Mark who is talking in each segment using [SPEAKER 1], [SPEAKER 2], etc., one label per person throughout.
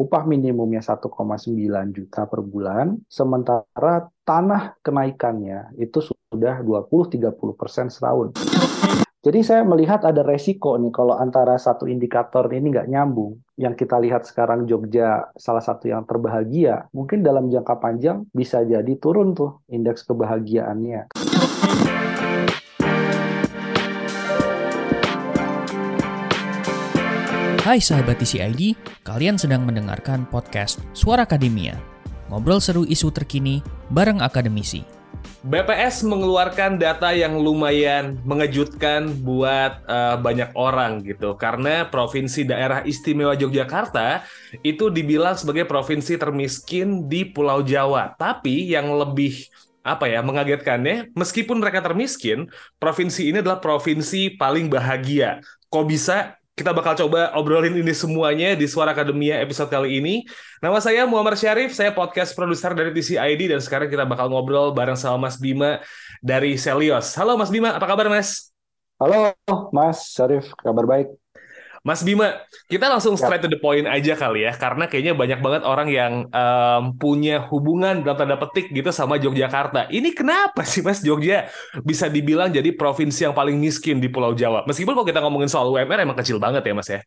[SPEAKER 1] Upah minimumnya 1,9 juta per bulan, sementara tanah kenaikannya itu sudah 20-30 persen setahun. Jadi saya melihat ada resiko nih kalau antara satu indikator ini nggak nyambung. Yang kita lihat sekarang Jogja salah satu yang terbahagia, mungkin dalam jangka panjang bisa jadi turun tuh indeks kebahagiaannya.
[SPEAKER 2] Hai sahabat TCID, kalian sedang mendengarkan podcast Suara Akademia. Ngobrol seru isu terkini bareng akademisi.
[SPEAKER 3] BPS mengeluarkan data yang lumayan mengejutkan buat uh, banyak orang gitu karena provinsi daerah istimewa Yogyakarta itu dibilang sebagai provinsi termiskin di Pulau Jawa. Tapi yang lebih apa ya mengagetkannya meskipun mereka termiskin, provinsi ini adalah provinsi paling bahagia. Kok bisa kita bakal coba obrolin ini semuanya di Suara Akademia episode kali ini. Nama saya Muhammad Syarif, saya podcast produser dari TCID dan sekarang kita bakal ngobrol bareng sama Mas Bima dari Selios. Halo Mas Bima, apa kabar Mas?
[SPEAKER 1] Halo Mas Syarif, kabar baik.
[SPEAKER 3] Mas Bima, kita langsung ya. straight to the point aja kali ya, karena kayaknya banyak banget orang yang um, punya hubungan dalam tanda petik gitu sama Yogyakarta. Ini kenapa sih Mas Jogja bisa dibilang jadi provinsi yang paling miskin di Pulau Jawa? Meskipun kalau kita ngomongin soal UMR emang kecil banget ya Mas ya.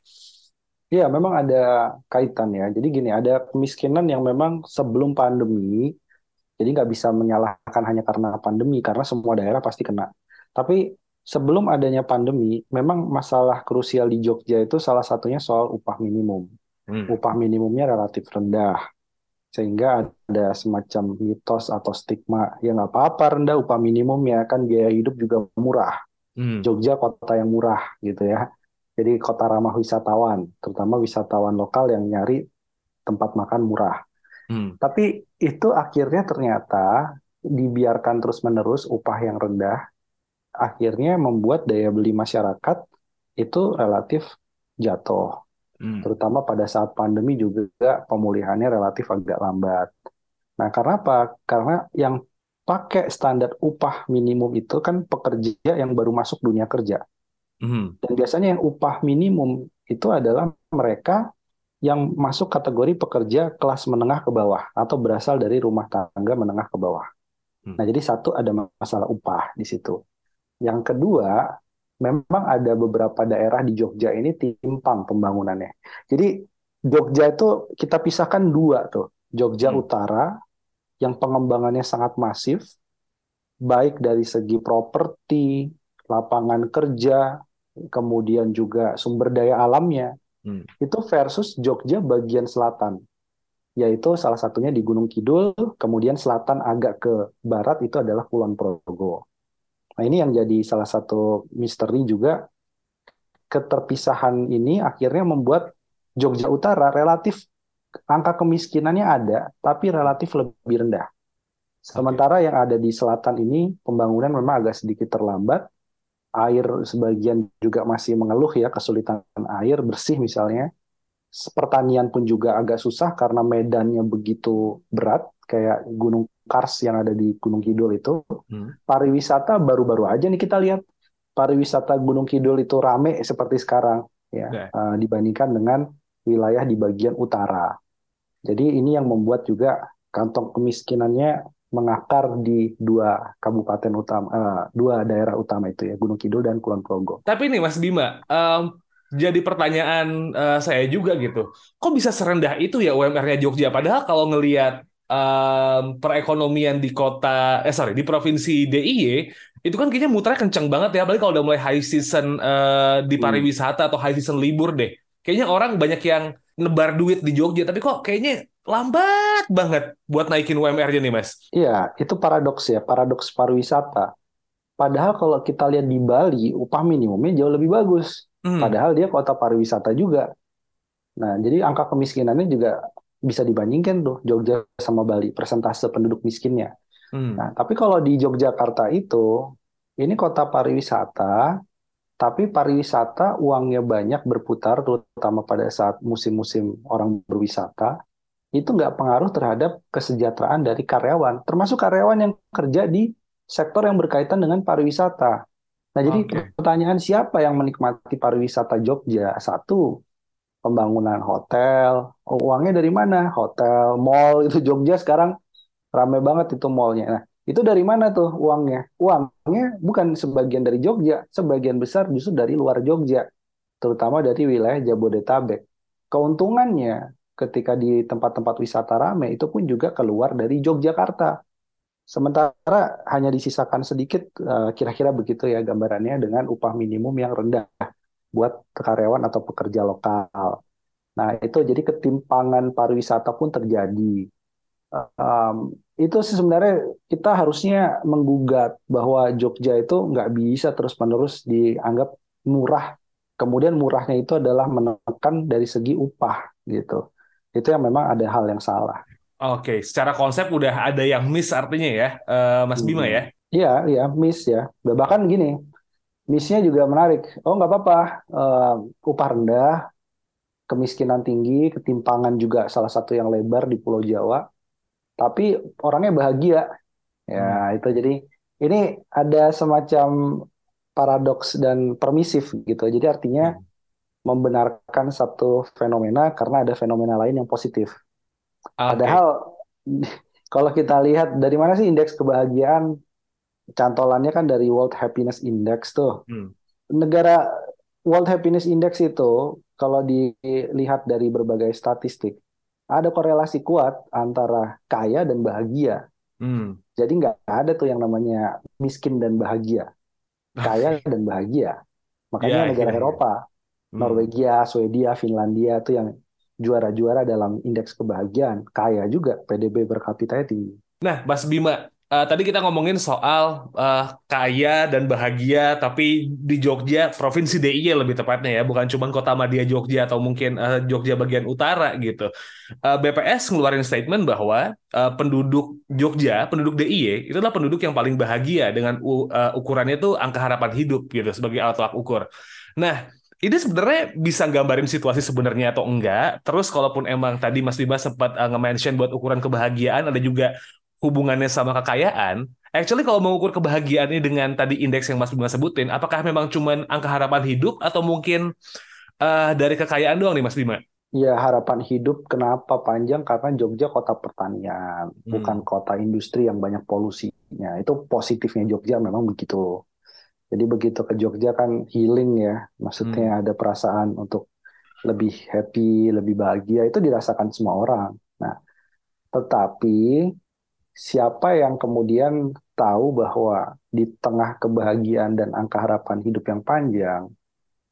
[SPEAKER 1] Iya, memang ada kaitan ya. Jadi gini, ada kemiskinan yang memang sebelum pandemi, jadi nggak bisa menyalahkan hanya karena pandemi, karena semua daerah pasti kena. Tapi sebelum adanya pandemi, memang masalah krusial di Jogja itu salah satunya soal upah minimum. Hmm. Upah minimumnya relatif rendah, sehingga ada semacam mitos atau stigma ya nggak apa-apa rendah upah minimumnya kan biaya hidup juga murah. Hmm. Jogja kota yang murah gitu ya. Jadi kota ramah wisatawan, terutama wisatawan lokal yang nyari tempat makan murah. Hmm. Tapi itu akhirnya ternyata dibiarkan terus-menerus upah yang rendah akhirnya membuat daya beli masyarakat itu relatif jatuh. Hmm. Terutama pada saat pandemi juga pemulihannya relatif agak lambat. Nah, karena apa? Karena yang pakai standar upah minimum itu kan pekerja yang baru masuk dunia kerja. Hmm. Dan biasanya yang upah minimum itu adalah mereka yang masuk kategori pekerja kelas menengah ke bawah atau berasal dari rumah tangga menengah ke bawah. Hmm. Nah, jadi satu ada masalah upah di situ. Yang kedua, memang ada beberapa daerah di Jogja ini timpang pembangunannya. Jadi Jogja itu kita pisahkan dua tuh. Jogja hmm. Utara yang pengembangannya sangat masif, baik dari segi properti, lapangan kerja, kemudian juga sumber daya alamnya. Hmm. Itu versus Jogja bagian selatan, yaitu salah satunya di Gunung Kidul, kemudian selatan agak ke barat itu adalah Kulon Progo. Nah ini yang jadi salah satu misteri juga keterpisahan ini akhirnya membuat Jogja Utara relatif angka kemiskinannya ada, tapi relatif lebih rendah. Sementara yang ada di selatan ini pembangunan memang agak sedikit terlambat, air sebagian juga masih mengeluh ya kesulitan air bersih misalnya. Pertanian pun juga agak susah karena medannya begitu berat kayak Gunung Kars yang ada di Gunung Kidul itu, hmm. pariwisata baru-baru aja nih kita lihat pariwisata Gunung Kidul itu rame seperti sekarang ya okay. uh, eh, dibandingkan dengan wilayah di bagian utara. Jadi ini yang membuat juga kantong kemiskinannya mengakar di dua kabupaten utama, uh, dua daerah utama itu ya Gunung Kidul dan Kulon Progo.
[SPEAKER 3] Tapi ini Mas Bima, um, jadi pertanyaan uh, saya juga gitu, kok bisa serendah itu ya UMR-nya Jogja? Padahal kalau ngelihat um, perekonomian di kota eh sorry di provinsi DIY itu kan kayaknya muternya kenceng banget ya. Apalagi kalau udah mulai high season uh, di hmm. pariwisata atau high season libur deh. Kayaknya orang banyak yang nebar duit di Jogja tapi kok kayaknya lambat banget buat naikin UMR-nya nih mas.
[SPEAKER 1] Iya itu paradoks ya paradoks pariwisata. Padahal kalau kita lihat di Bali upah minimumnya jauh lebih bagus. Hmm. padahal dia kota pariwisata juga. Nah jadi angka kemiskinannya juga bisa dibandingkan tuh Jogja sama Bali persentase penduduk miskinnya. Hmm. Nah, tapi kalau di Yogyakarta itu ini kota pariwisata, tapi pariwisata uangnya banyak berputar terutama pada saat musim-musim orang berwisata itu nggak pengaruh terhadap kesejahteraan dari karyawan, termasuk karyawan yang kerja di sektor yang berkaitan dengan pariwisata. Nah, jadi okay. pertanyaan siapa yang menikmati pariwisata Jogja? Satu, pembangunan hotel. Oh, uangnya dari mana? Hotel, mall itu Jogja sekarang rame banget itu mallnya. Nah, itu dari mana tuh uangnya? Uangnya bukan sebagian dari Jogja, sebagian besar justru dari luar Jogja, terutama dari wilayah Jabodetabek. Keuntungannya ketika di tempat-tempat wisata rame itu pun juga keluar dari Yogyakarta. Sementara hanya disisakan sedikit eh, kira-kira begitu ya gambarannya dengan upah minimum yang rendah buat karyawan atau pekerja lokal. Nah, itu jadi ketimpangan pariwisata pun terjadi. Um, itu sebenarnya kita harusnya menggugat bahwa Jogja itu nggak bisa terus-menerus dianggap murah. Kemudian murahnya itu adalah menekan dari segi upah gitu. Itu yang memang ada hal yang salah.
[SPEAKER 3] Oke, secara konsep udah ada yang miss artinya ya, uh, Mas Bima ya?
[SPEAKER 1] Iya, iya, miss ya. Bahkan gini, missnya juga menarik. Oh nggak apa-apa, uh, upah rendah, kemiskinan tinggi, ketimpangan juga salah satu yang lebar di Pulau Jawa, tapi orangnya bahagia. Ya hmm. itu jadi ini ada semacam paradoks dan permisif gitu. Jadi artinya hmm. membenarkan satu fenomena karena ada fenomena lain yang positif. Okay. Padahal kalau kita lihat dari mana sih indeks kebahagiaan cantolannya kan dari World Happiness Index tuh. Hmm. Negara World Happiness Index itu kalau dilihat dari berbagai statistik ada korelasi kuat antara kaya dan bahagia. Hmm. Jadi nggak ada tuh yang namanya miskin dan bahagia, kaya dan bahagia. Makanya yeah, negara yeah, Eropa, yeah. Norwegia, Swedia, Finlandia itu yang juara-juara dalam indeks kebahagiaan, kaya juga, PDB per kapita tinggi.
[SPEAKER 3] Nah, Mas Bima, uh, tadi kita ngomongin soal uh, kaya dan bahagia, tapi di Jogja, provinsi DIY lebih tepatnya ya, bukan cuma kota Madia Jogja atau mungkin uh, Jogja bagian utara gitu. Uh, BPS ngeluarin statement bahwa uh, penduduk Jogja, penduduk DIY itu adalah penduduk yang paling bahagia dengan uh, ukurannya itu angka harapan hidup gitu sebagai alat ukur. Nah, ini sebenarnya bisa gambarin situasi sebenarnya atau enggak. Terus kalaupun emang tadi Mas Bima sempat uh, nge-mention buat ukuran kebahagiaan ada juga hubungannya sama kekayaan. Actually kalau mengukur kebahagiaan ini dengan tadi indeks yang Mas Bima sebutin, apakah memang cuma angka harapan hidup atau mungkin uh, dari kekayaan doang nih Mas Bima?
[SPEAKER 1] Ya harapan hidup kenapa panjang karena Jogja kota pertanian, hmm. bukan kota industri yang banyak polusinya. Itu positifnya Jogja memang begitu. Jadi begitu ke Jogja kan healing ya, maksudnya hmm. ada perasaan untuk lebih happy, lebih bahagia itu dirasakan semua orang. Nah, tetapi siapa yang kemudian tahu bahwa di tengah kebahagiaan dan angka harapan hidup yang panjang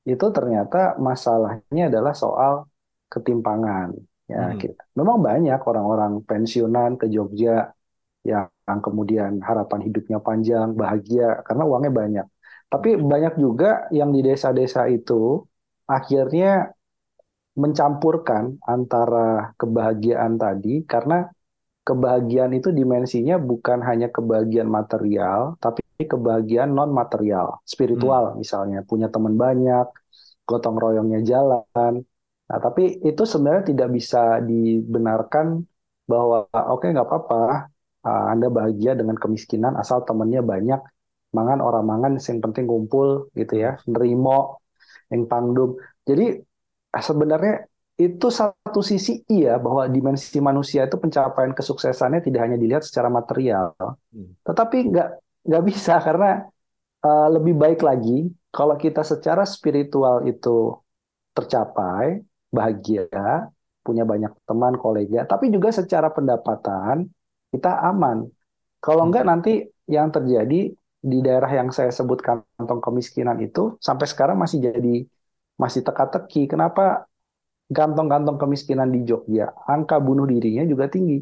[SPEAKER 1] itu ternyata masalahnya adalah soal ketimpangan. Ya, hmm. memang banyak orang-orang pensiunan ke Jogja yang kemudian harapan hidupnya panjang, bahagia karena uangnya banyak. Tapi banyak juga yang di desa-desa itu akhirnya mencampurkan antara kebahagiaan tadi karena kebahagiaan itu dimensinya bukan hanya kebahagiaan material, tapi kebahagiaan non material, spiritual hmm. misalnya, punya teman banyak, gotong royongnya jalan. Nah, tapi itu sebenarnya tidak bisa dibenarkan bahwa oke okay, nggak apa-apa, ah, Anda bahagia dengan kemiskinan asal temannya banyak mangan orang mangan yang penting kumpul gitu ya nerimo yang pangdum jadi sebenarnya itu satu sisi iya bahwa dimensi manusia itu pencapaian kesuksesannya tidak hanya dilihat secara material hmm. tetapi nggak nggak bisa karena uh, lebih baik lagi kalau kita secara spiritual itu tercapai bahagia punya banyak teman kolega tapi juga secara pendapatan kita aman kalau enggak hmm. nanti yang terjadi di daerah yang saya sebut kantong kemiskinan itu sampai sekarang masih jadi masih teka-teki. Kenapa kantong-kantong kemiskinan di Jogja angka bunuh dirinya juga tinggi?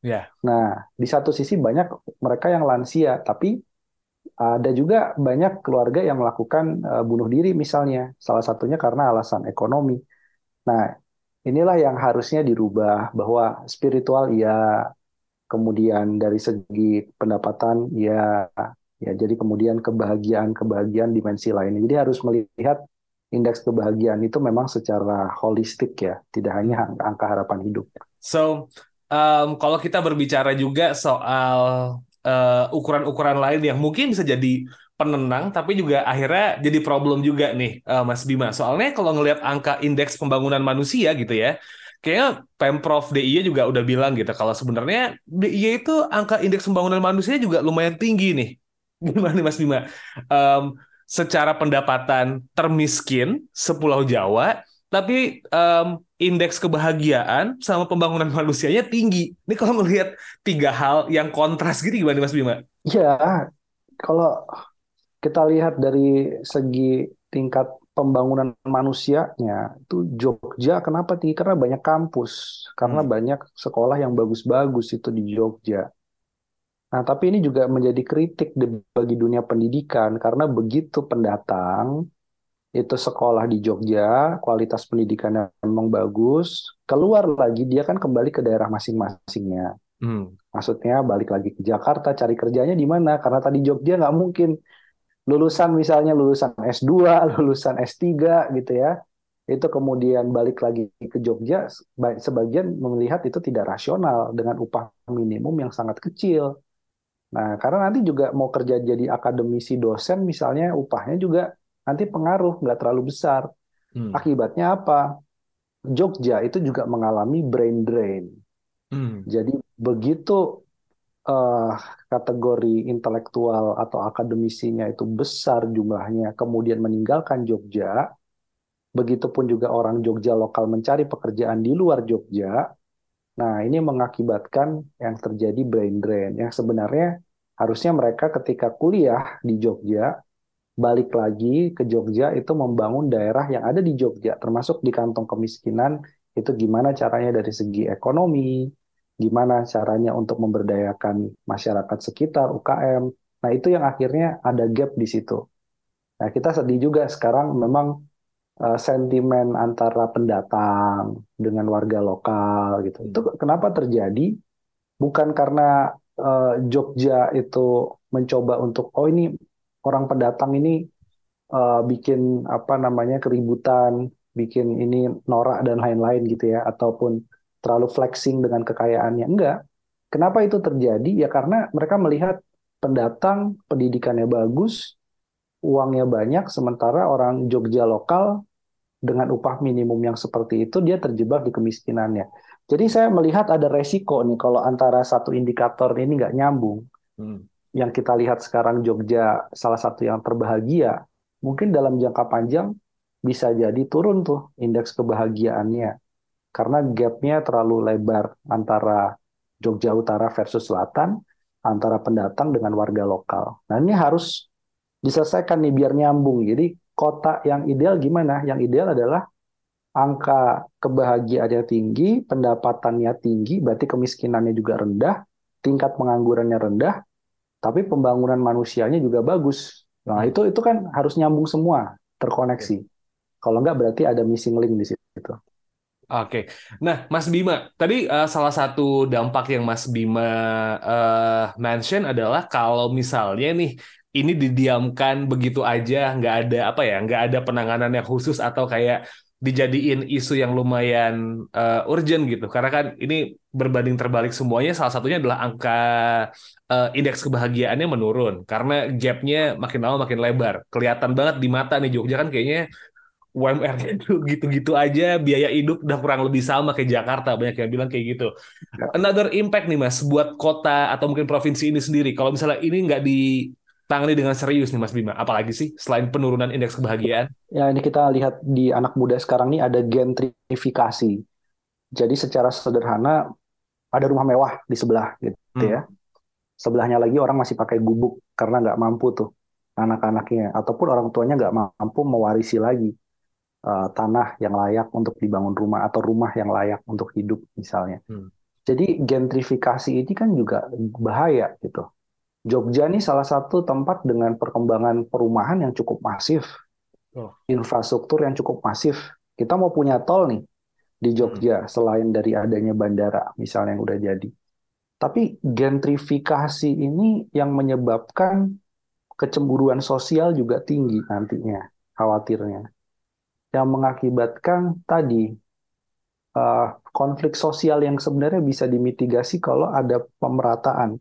[SPEAKER 3] Ya.
[SPEAKER 1] Nah, di satu sisi banyak mereka yang lansia, tapi ada juga banyak keluarga yang melakukan uh, bunuh diri misalnya, salah satunya karena alasan ekonomi. Nah, inilah yang harusnya dirubah bahwa spiritual ya, kemudian dari segi pendapatan ya Ya, jadi kemudian kebahagiaan-kebahagiaan dimensi lainnya. Jadi harus melihat indeks kebahagiaan itu memang secara holistik ya, tidak hanya angka harapan hidup.
[SPEAKER 3] So, um, kalau kita berbicara juga soal uh, ukuran-ukuran lain yang mungkin bisa jadi penenang tapi juga akhirnya jadi problem juga nih uh, Mas Bima. Soalnya kalau ngelihat angka indeks pembangunan manusia gitu ya, kayaknya Pemprov DIY juga udah bilang gitu kalau sebenarnya DIY itu angka indeks pembangunan manusia juga lumayan tinggi nih. Gimana nih Mas Bima? Um, secara pendapatan termiskin sepulau Jawa, tapi um, indeks kebahagiaan sama pembangunan manusianya tinggi. Ini kalau melihat tiga hal yang kontras gitu gimana Mas Bima?
[SPEAKER 1] Ya, kalau kita lihat dari segi tingkat pembangunan manusianya itu Jogja kenapa tinggi karena banyak kampus karena hmm. banyak sekolah yang bagus-bagus itu di Jogja. Nah, tapi ini juga menjadi kritik bagi dunia pendidikan karena begitu pendatang itu sekolah di Jogja, kualitas pendidikannya memang bagus, keluar lagi dia kan kembali ke daerah masing-masingnya. Hmm. Maksudnya balik lagi ke Jakarta cari kerjanya di mana? Karena tadi Jogja nggak mungkin lulusan misalnya lulusan S2, lulusan S3 gitu ya. Itu kemudian balik lagi ke Jogja, sebagian melihat itu tidak rasional dengan upah minimum yang sangat kecil. Nah, karena nanti juga mau kerja jadi akademisi dosen misalnya upahnya juga nanti pengaruh nggak terlalu besar. Hmm. Akibatnya apa? Jogja itu juga mengalami brain drain. Hmm. Jadi begitu uh, kategori intelektual atau akademisinya itu besar jumlahnya, kemudian meninggalkan Jogja, begitupun juga orang Jogja lokal mencari pekerjaan di luar Jogja, nah ini mengakibatkan yang terjadi brain drain, yang sebenarnya harusnya mereka ketika kuliah di Jogja, balik lagi ke Jogja itu membangun daerah yang ada di Jogja, termasuk di kantong kemiskinan, itu gimana caranya dari segi ekonomi, gimana caranya untuk memberdayakan masyarakat sekitar UKM. Nah, itu yang akhirnya ada gap di situ. Nah, kita sedih juga sekarang memang uh, sentimen antara pendatang dengan warga lokal gitu. Itu hmm. kenapa terjadi? Bukan karena uh, Jogja itu mencoba untuk oh ini orang pendatang ini uh, bikin apa namanya keributan, bikin ini norak dan lain-lain gitu ya ataupun terlalu flexing dengan kekayaannya. Enggak. Kenapa itu terjadi? Ya karena mereka melihat pendatang pendidikannya bagus, uangnya banyak, sementara orang Jogja lokal dengan upah minimum yang seperti itu dia terjebak di kemiskinannya. Jadi saya melihat ada resiko nih kalau antara satu indikator ini nggak nyambung. Hmm. Yang kita lihat sekarang Jogja salah satu yang terbahagia, mungkin dalam jangka panjang bisa jadi turun tuh indeks kebahagiaannya karena gapnya terlalu lebar antara Jogja Utara versus Selatan, antara pendatang dengan warga lokal. Nah ini harus diselesaikan nih biar nyambung. Jadi kota yang ideal gimana? Yang ideal adalah angka kebahagiaannya tinggi, pendapatannya tinggi, berarti kemiskinannya juga rendah, tingkat penganggurannya rendah, tapi pembangunan manusianya juga bagus. Nah itu itu kan harus nyambung semua, terkoneksi. Kalau nggak berarti ada missing link di situ.
[SPEAKER 3] Oke, nah Mas Bima, tadi uh, salah satu dampak yang Mas Bima uh, mention adalah kalau misalnya nih ini didiamkan begitu aja, nggak ada apa ya, nggak ada penanganan yang khusus atau kayak dijadiin isu yang lumayan uh, urgent gitu, karena kan ini berbanding terbalik semuanya, salah satunya adalah angka uh, indeks kebahagiaannya menurun. Karena gapnya makin lama makin lebar, kelihatan banget di mata nih Jogja kan kayaknya UMR itu gitu-gitu aja biaya hidup udah kurang lebih sama kayak Jakarta. Banyak yang bilang kayak gitu. Ya. Another impact nih mas buat kota atau mungkin provinsi ini sendiri. Kalau misalnya ini nggak ditangani dengan serius nih mas Bima, apalagi sih selain penurunan indeks kebahagiaan?
[SPEAKER 1] Ya ini kita lihat di anak muda sekarang nih ada gentrifikasi. Jadi secara sederhana ada rumah mewah di sebelah gitu hmm. ya. Sebelahnya lagi orang masih pakai gubuk karena nggak mampu tuh anak-anaknya ataupun orang tuanya nggak mampu mewarisi lagi uh, tanah yang layak untuk dibangun rumah atau rumah yang layak untuk hidup misalnya. Hmm. Jadi gentrifikasi ini kan juga bahaya gitu. Jogja ini salah satu tempat dengan perkembangan perumahan yang cukup masif, oh. infrastruktur yang cukup masif. Kita mau punya tol nih di Jogja hmm. selain dari adanya bandara misalnya yang udah jadi. Tapi gentrifikasi ini yang menyebabkan kecemburuan sosial juga tinggi nantinya, khawatirnya yang mengakibatkan tadi uh, konflik sosial yang sebenarnya bisa dimitigasi kalau ada pemerataan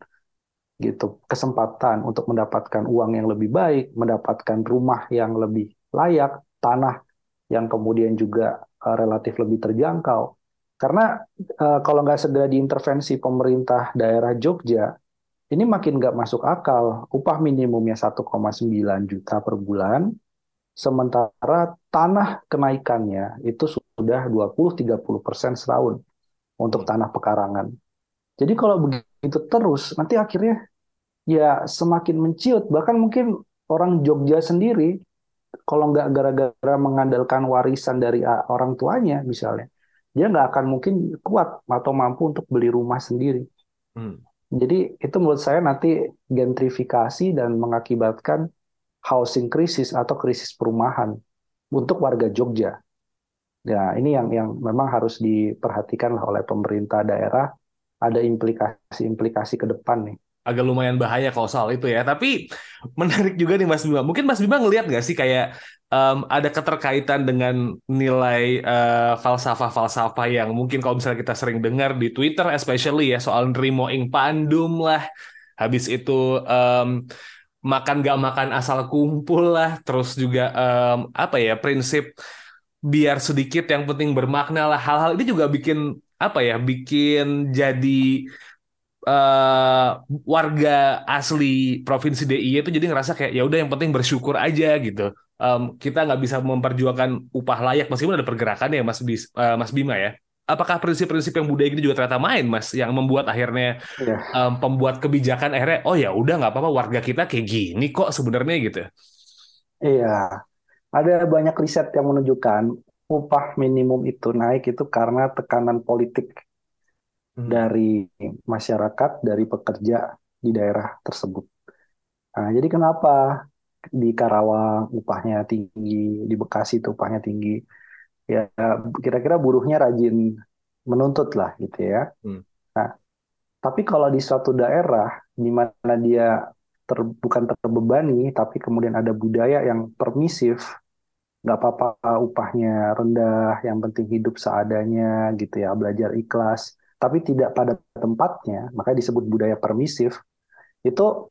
[SPEAKER 1] gitu kesempatan untuk mendapatkan uang yang lebih baik, mendapatkan rumah yang lebih layak, tanah yang kemudian juga uh, relatif lebih terjangkau. Karena uh, kalau nggak segera diintervensi pemerintah daerah Jogja, ini makin nggak masuk akal. Upah minimumnya 1,9 juta per bulan, sementara tanah kenaikannya itu sudah 20-30 persen setahun untuk tanah pekarangan. Jadi kalau begitu terus, nanti akhirnya ya semakin menciut. Bahkan mungkin orang Jogja sendiri, kalau nggak gara-gara mengandalkan warisan dari orang tuanya misalnya, dia nggak akan mungkin kuat atau mampu untuk beli rumah sendiri. Hmm. Jadi itu menurut saya nanti gentrifikasi dan mengakibatkan housing krisis atau krisis perumahan untuk warga Jogja. Ya, ini yang yang memang harus diperhatikan oleh pemerintah daerah. Ada implikasi-implikasi ke depan nih.
[SPEAKER 3] Agak lumayan bahaya kalau soal itu ya. Tapi menarik juga nih Mas Bima. Mungkin Mas Bima ngelihat nggak sih kayak um, ada keterkaitan dengan nilai uh, falsafah-falsafah yang mungkin kalau misalnya kita sering dengar di Twitter, especially ya soal nerimo ing pandum lah. Habis itu um, makan gak makan asal kumpul lah. Terus juga um, apa ya prinsip biar sedikit yang penting bermakna lah hal-hal ini juga bikin apa ya bikin jadi uh, warga asli provinsi DIY itu jadi ngerasa kayak ya udah yang penting bersyukur aja gitu um, kita nggak bisa memperjuangkan upah layak meskipun ada pergerakan ya Mas Bis, uh, Mas Bima ya apakah prinsip-prinsip yang budaya ini juga ternyata main mas yang membuat akhirnya. Iya. um, pembuat kebijakan akhirnya oh ya udah nggak apa-apa warga kita kayak gini kok sebenarnya gitu
[SPEAKER 1] iya ada banyak riset yang menunjukkan upah minimum itu naik itu karena tekanan politik hmm. dari masyarakat, dari pekerja di daerah tersebut. Nah, jadi kenapa di Karawang upahnya tinggi, di Bekasi itu upahnya tinggi? Ya, kira-kira buruhnya rajin menuntut lah gitu ya. Hmm. Nah, tapi kalau di suatu daerah di mana dia ter, bukan terbebani, tapi kemudian ada budaya yang permisif, nggak apa-apa upahnya rendah, yang penting hidup seadanya gitu ya, belajar ikhlas, tapi tidak pada tempatnya, maka disebut budaya permisif, itu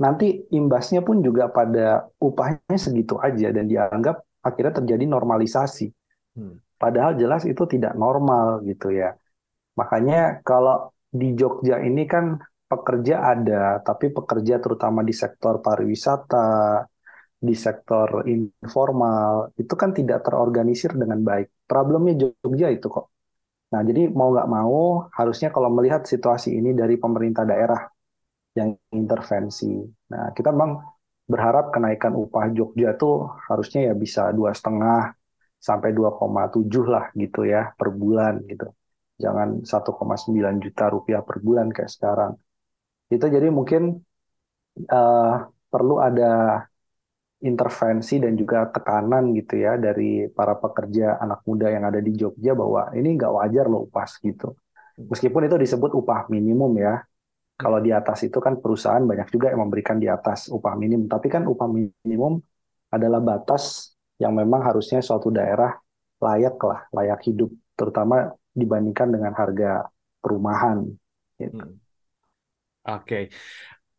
[SPEAKER 1] nanti imbasnya pun juga pada upahnya segitu aja dan dianggap akhirnya terjadi normalisasi. Hmm. Padahal jelas itu tidak normal gitu ya. Makanya kalau di Jogja ini kan pekerja ada, tapi pekerja terutama di sektor pariwisata, di sektor informal itu kan tidak terorganisir dengan baik. Problemnya Jogja itu kok. Nah, jadi mau nggak mau harusnya kalau melihat situasi ini dari pemerintah daerah yang intervensi. Nah, kita memang berharap kenaikan upah Jogja itu harusnya ya bisa dua setengah sampai 2,7 lah gitu ya per bulan gitu. Jangan 1,9 juta rupiah per bulan kayak sekarang. Itu jadi mungkin uh, perlu ada intervensi dan juga tekanan gitu ya dari para pekerja anak muda yang ada di Jogja bahwa ini nggak wajar loh upah gitu. Meskipun itu disebut upah minimum ya. Kalau di atas itu kan perusahaan banyak juga yang memberikan di atas upah minimum. Tapi kan upah minimum adalah batas yang memang harusnya suatu daerah layak lah, layak hidup. Terutama dibandingkan dengan harga perumahan. Gitu. Hmm.
[SPEAKER 3] Oke. Okay.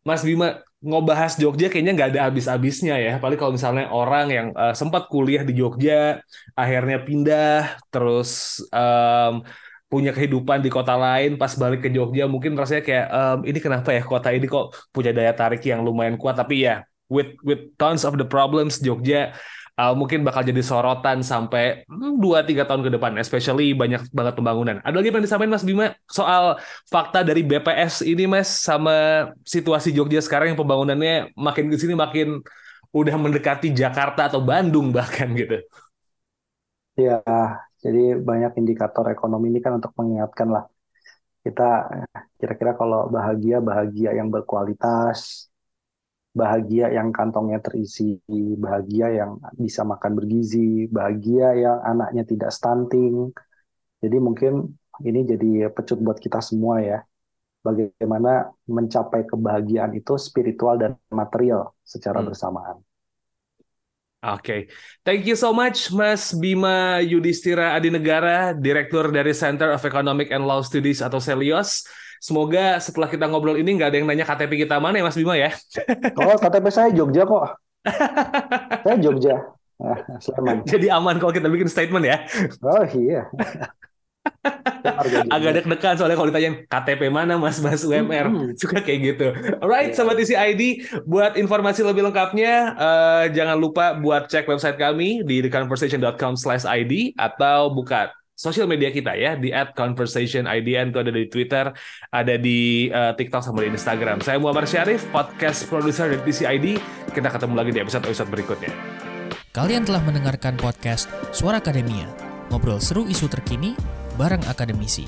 [SPEAKER 3] Mas Bima, ngobahas Jogja kayaknya nggak ada habis-habisnya ya. Paling kalau misalnya orang yang uh, sempat kuliah di Jogja, akhirnya pindah, terus um, punya kehidupan di kota lain, pas balik ke Jogja mungkin rasanya kayak um, ini kenapa ya kota ini kok punya daya tarik yang lumayan kuat. Tapi ya, with with tons of the problems Jogja uh, mungkin bakal jadi sorotan sampai hmm, dua tiga tahun ke depan, especially banyak banget pembangunan. Ada lagi yang disampaikan Mas Bima soal fakta dari BPS ini Mas sama situasi Jogja sekarang yang pembangunannya makin ke sini makin udah mendekati Jakarta atau Bandung bahkan gitu.
[SPEAKER 1] Ya, jadi banyak indikator ekonomi ini kan untuk mengingatkan lah kita kira-kira kalau bahagia bahagia yang berkualitas bahagia yang kantongnya terisi, bahagia yang bisa makan bergizi, bahagia yang anaknya tidak stunting. Jadi mungkin ini jadi pecut buat kita semua ya. Bagaimana mencapai kebahagiaan itu spiritual dan material secara hmm. bersamaan.
[SPEAKER 3] Oke, okay. thank you so much Mas Bima Yudhistira Adinegara, Direktur dari Center of Economic and Law Studies atau CELIOS Semoga setelah kita ngobrol ini nggak ada yang nanya KTP kita mana ya Mas Bima ya.
[SPEAKER 1] Oh, KTP saya Jogja kok. saya Jogja. Nah, Sleman.
[SPEAKER 3] Jadi aman kalau kita bikin statement ya.
[SPEAKER 1] Oh iya.
[SPEAKER 3] Agak deg-degan soalnya kalau ditanyain KTP mana mas mas UMR hmm. suka kayak gitu. Alright, yeah. sobat isi ID, buat informasi lebih lengkapnya uh, jangan lupa buat cek website kami di theconversation.com/id atau buka sosial media kita ya di @conversationidn itu ada di Twitter, ada di uh, TikTok sama di Instagram. Saya Muhammad Syarif, podcast producer dari TCID. Kita ketemu lagi di episode-episode berikutnya.
[SPEAKER 2] Kalian telah mendengarkan podcast Suara Akademia, ngobrol seru isu terkini bareng akademisi.